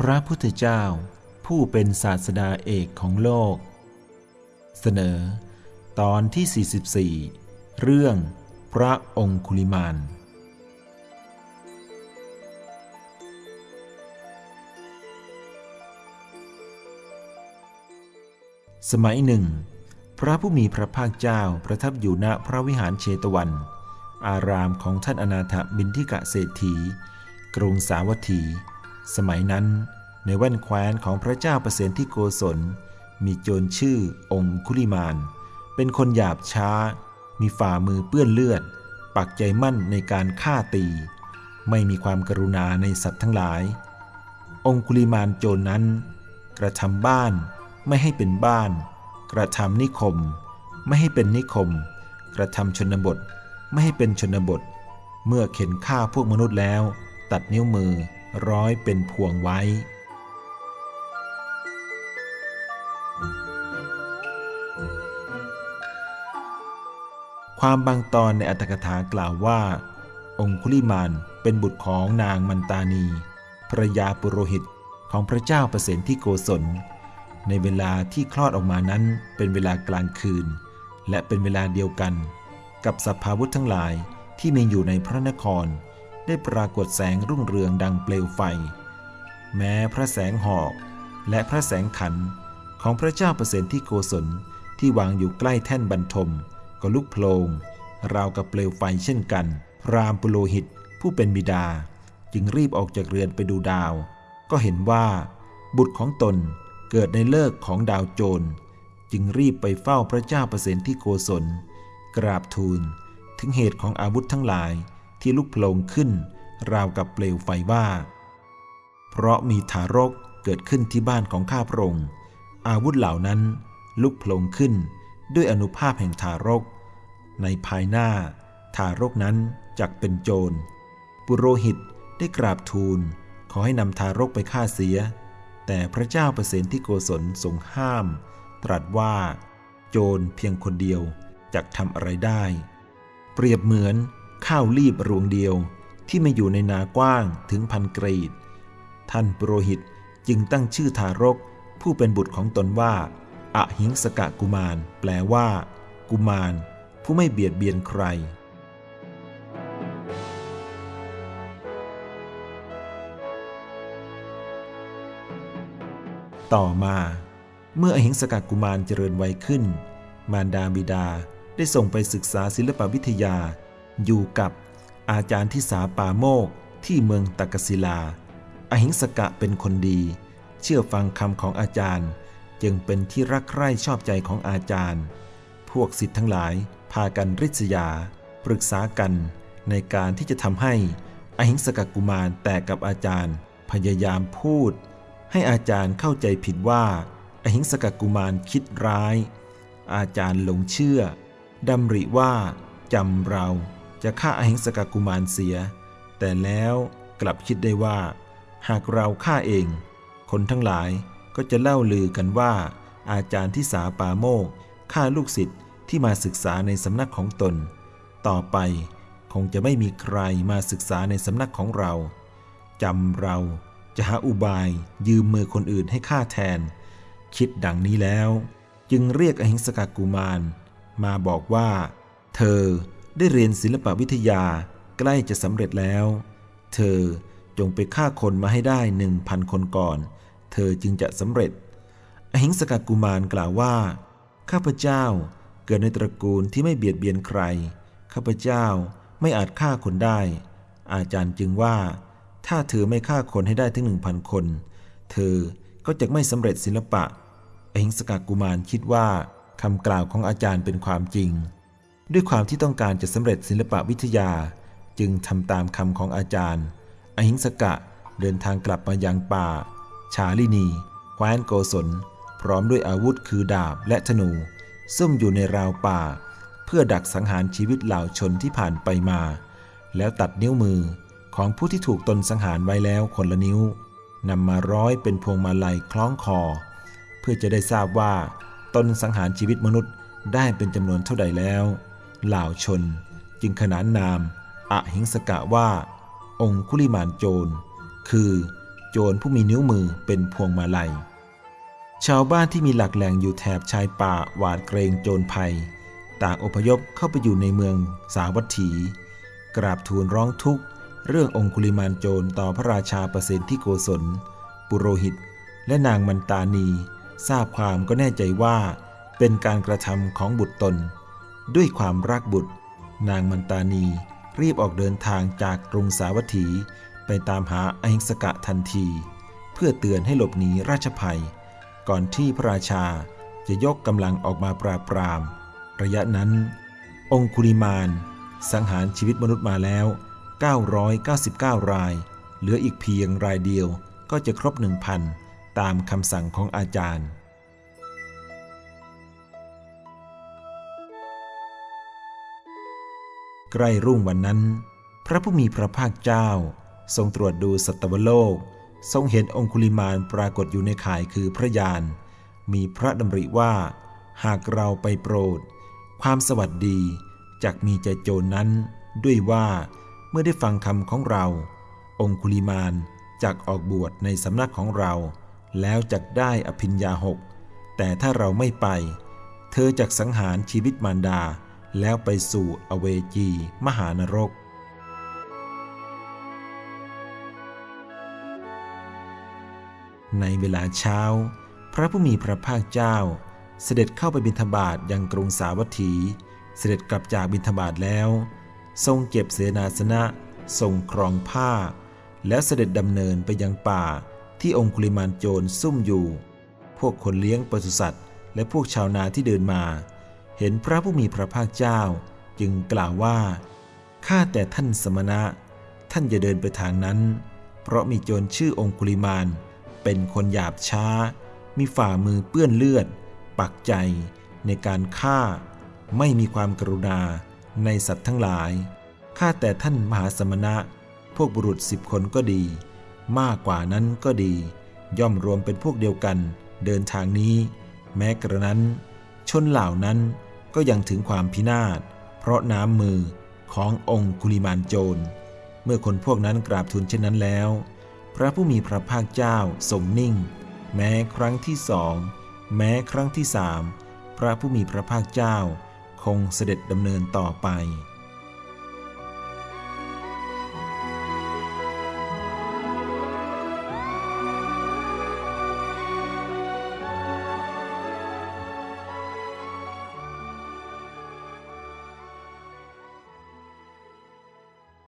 พระพุทธเจ้า ผู้เป็นศาสดาเอกของโลก เสนอ ตอนที่ 44 เรื่องพระองคุลิมานสมัยหนึ่ง พระผู้มีพระภาคเจ้าประทับอยู่ณพระวิหารเชตวัน อารามของท่านอนาถบินทิกะเศรษฐี กรุงสาวัตถี สมัยนั้นในแว่นแคว้นของพระเจ้าประเสนที่โกศล มีโจรชื่อองคุลิมาน เป็นคนหยาบช้า มีฝ่ามือเปื้อนเลือด ปักใจมั่นในการฆ่าตี ไม่มีความกรุณาในสัตว์ทั้งหลาย องคุลิมานโจรนั้น กระทำบ้านไม่ให้เป็นบ้าน กระทำนิคม ไม่ให้เป็นนิคม กระทำชนบท ไม่ให้เป็นชนบท เมื่อเข็นฆ่าพวกมนุษย์แล้ว ตัดนิ้วมือ ร้อยเป็นพวงไว้ ความบางตอนในอัตถกถากล่าวว่า องคุลิมานเป็นบุตรของนางมันตานีภรยาปุโรหิตของพระเจ้าประเสนที่โกศล ในเวลาที่คลอดออกมานั้นเป็นเวลากลางคืน และเป็นเวลาเดียวกัน กับสัพพาวุธทั้งหลายที่มีอยู่ในพระนคร ได้ปรากฏแสงรุ่งเรืองดังเปลวไฟ แม้พระแสงหอกและพระแสงขันของพระเจ้าประเสนที่โกศลที่วางอยู่ใกล้แท่นบรรทม ก็ลุกโพลงราวกับเปลวไฟเช่นกันรามปุโรหิตผู้เป็นบิดา จึงรีบออกจากเรือนไปดูดาว ก็เห็นว่า บุตรของตนเกิดในเลิกของดาวโจร จึงรีบไปเฝ้าพระเจ้าประเสนที่โกศล กราบทูล ถึงเหตุของอาวุธทั้งหลาย ที่ลุกโผลงขึ้น ราวกับเปลวไฟว่า เพราะมีทารกเกิดขึ้นที่บ้านของข้าพระองค์อาวุธเหล่านั้นลุกโผลงขึ้นด้วยอนุภาพแห่งทารก ในภายหน้า ทารกนั้นจักเป็นโจร ปุโรหิตได้กราบทูล ขอให้นำทารกไปฆ่าเสีย แต่พระเจ้าประเสนที่โกศลทรงห้าม ตรัสว่า โจรเพียงคนเดียวจักทำอะไรได้ เปรียบเหมือน ข้าวรีบรวงเดียวที่ไม่อยู่ในนากว้างถึงพันกรีด ท่านปุโรหิตจึงตั้งชื่อทารก ผู้เป็นบุตรของตนว่าอะหิงสกะกุมาร แปลว่า กุมาร ผู้ไม่เบียดเบียนใคร ต่อมา เมื่ออหิงสกะกุมารเจริญวัยขึ้น มารดาบิดาได้ส่งไปศึกษาศิลปวิทยา อยู่กับอาจารย์ที่สาปาโมกที่เมืองตะกศิลา อหิงสกะเป็นคนดี เชื่อฟังคำของอาจารย์ จึงเป็นที่รักใคร่ชอบใจของอาจารย์ พวกสิทธิ์ทั้งหลายพากันริษยา ปรึกษากันในการที่จะทำให้อหิงสกกุมารแตกกับอาจารย์ พยายามพูด ให้อาจารย์เข้าใจผิดว่า อหิงสกกุมารคิดร้าย อาจารย์หลงเชื่อดำริว่าจำเรา จะฆ่าอหิงสกกุมารเสีย แต่แล้วกลับคิดได้ว่า หากเราฆ่าเอง คนทั้งหลายก็จะเล่าลือกันว่า อาจารย์ที่สาปาโมกฆ่าลูกศิษย์ที่มาศึกษาในสำนักของตน ต่อไปคงจะไม่มีใครมาศึกษาในสำนักของเราจำเราจะหาอุบายยืมมือคนอื่นให้ฆ่าแทน คิดดังนี้แล้ว จึงเรียกอหิงสกากุมาร มาบอกว่า เธอ ได้เรียนศิลปวิทยาใกล้จะสำเร็จแล้ว เธอจงไปฆ่าคนมาให้ได้หนึ่งพันคนก่อน เธอจึงจะสำเร็จ อหิงสกกุมารกล่าวว่า ข้าพเจ้าเกิดในตระกูลที่ไม่เบียดเบียนใคร ข้าพเจ้าไม่อาจฆ่าคนได้ อาจารย์จึงว่า ถ้าเธอไม่ฆ่าคนให้ได้ถึงหนึ่งพันคน เธอก็จะไม่สำเร็จศิลปะ อหิงสกกุมารคิดว่าคำกล่าวของอาจารย์เป็นความจริง ด้วยความที่ต้องการจะสำเร็จศิลปะวิทยา จึงทำตามคำของอาจารย์ อหิงสกะเดินทางกลับมายังป่า ชาลินีแคว้นโกศล พร้อมด้วยอาวุธคือดาบและธนู ซุ่มอยู่ในราวป่า เพื่อดักสังหารชีวิตเหล่าชนที่ผ่านไปมา แล้วตัดนิ้วมือของผู้ที่ถูกตนสังหารไว้แล้วคนละนิ้วนำมาร้อยเป็นพวงมาลัยคล้องคอ เพื่อจะได้ทราบว่าตนสังหารชีวิตมนุษย์ได้เป็นจำนวนเท่าใดแล้ว เหล่าชน จึงขนานนามอหิงสกะว่า องคุลิมานโจร คือโจรผู้มีนิ้วมือเป็นพวงมาลัย ชาวบ้านที่มีหลักแหล่งอยู่แถบชายป่าหวาดเกรงโจรภัย ต่างอพยพเข้าไปอยู่ในเมืองสาวัตถี กราบทูลร้องทุกข์ เรื่ององคุลิมานโจรต่อพระราชาประสิทธิโกศล ปุโรหิต และนางมันตานี ทราบความก็แน่ใจว่าเป็นการกระทำของบุตรตน ด้วยความรักบุตร นางมันตานีรีบออกเดินทางจากกรุงสาวัตถี ไปตามหาอหิงสกะทันที เพื่อเตือนให้หลบหนีราชภัย ก่อนที่พระราชาจะยกกำลังออกมาปราบปราม ระยะนั้น องคุลิมาน สังหารชีวิตมนุษย์มาแล้ว 999 ราย เหลืออีกเพียงรายเดียวก็จะครบ 1,000 ตามคำสั่งของอาจารย์ ใกล้รุ่งวันนั้น พระผู้มีพระภาคเจ้า ทรงตรวจดูสัตวโลก ทรงเห็นองคุลิมานปรากฏอยู่ในข่ายคือพระยาน มีพระดำริว่า หากเราไปโปรด ความสวัสดีจักมีใจโจรนั้น ด้วยว่าเมื่อได้ฟังคำของเรา องคุลิมานจักออกบวชในสำนักของเรา แล้วจักได้อภิญญาหกแต่ถ้าเราไม่ไป เธอจักสังหารชีวิตมารดา แล้วไปสู่อเวจีมหานรก ในเวลาเช้า พระผู้มีพระภาคเจ้า เสด็จเข้าไปบิณฑบาตยังกรุงสาวัตถี เสด็จกลับจากบิณฑบาตแล้ว ทรงเก็บเสนาสนะทรงครองผ้า แล้วเสด็จดำเนินไปยังป่าที่องคุลิมานโจรซุ่มอยู่ พวกคนเลี้ยงปศุสัตว์ และพวกชาวนาที่เดินมา เห็นพระผู้มีพระภาคเจ้า จึงกล่าวว่า ข้าแต่ท่านสมณะ ท่านอย่าเดินไปทางนั้น เพราะมีโจรชื่อองคุลิมาน เป็นคนหยาบช้า มีฝ่ามือเปื้อนเลือด ปักใจในการฆ่า ไม่มีความกรุณาในสัตว์ทั้งหลาย ข้าแต่ท่านมหาสมณะ พวกบุรุษสิบคนก็ดี มากกว่านั้นก็ดี ย่อมรวมเป็นพวกเดียวกัน เดินทางนี้ แม้กระนั้น ชนเหล่านั้น ก็ยังถึงความพินาศ เพราะน้ำมือขององคุลิมานโจร เมื่อคนพวกนั้นกราบทูลเช่นนั้นแล้ว พระผู้มีพระภาคเจ้าทรงนิ่ง แม้ครั้งที่สอง แม้ครั้งที่สาม พระผู้มีพระภาคเจ้าคงเสด็จดำเนินต่อไป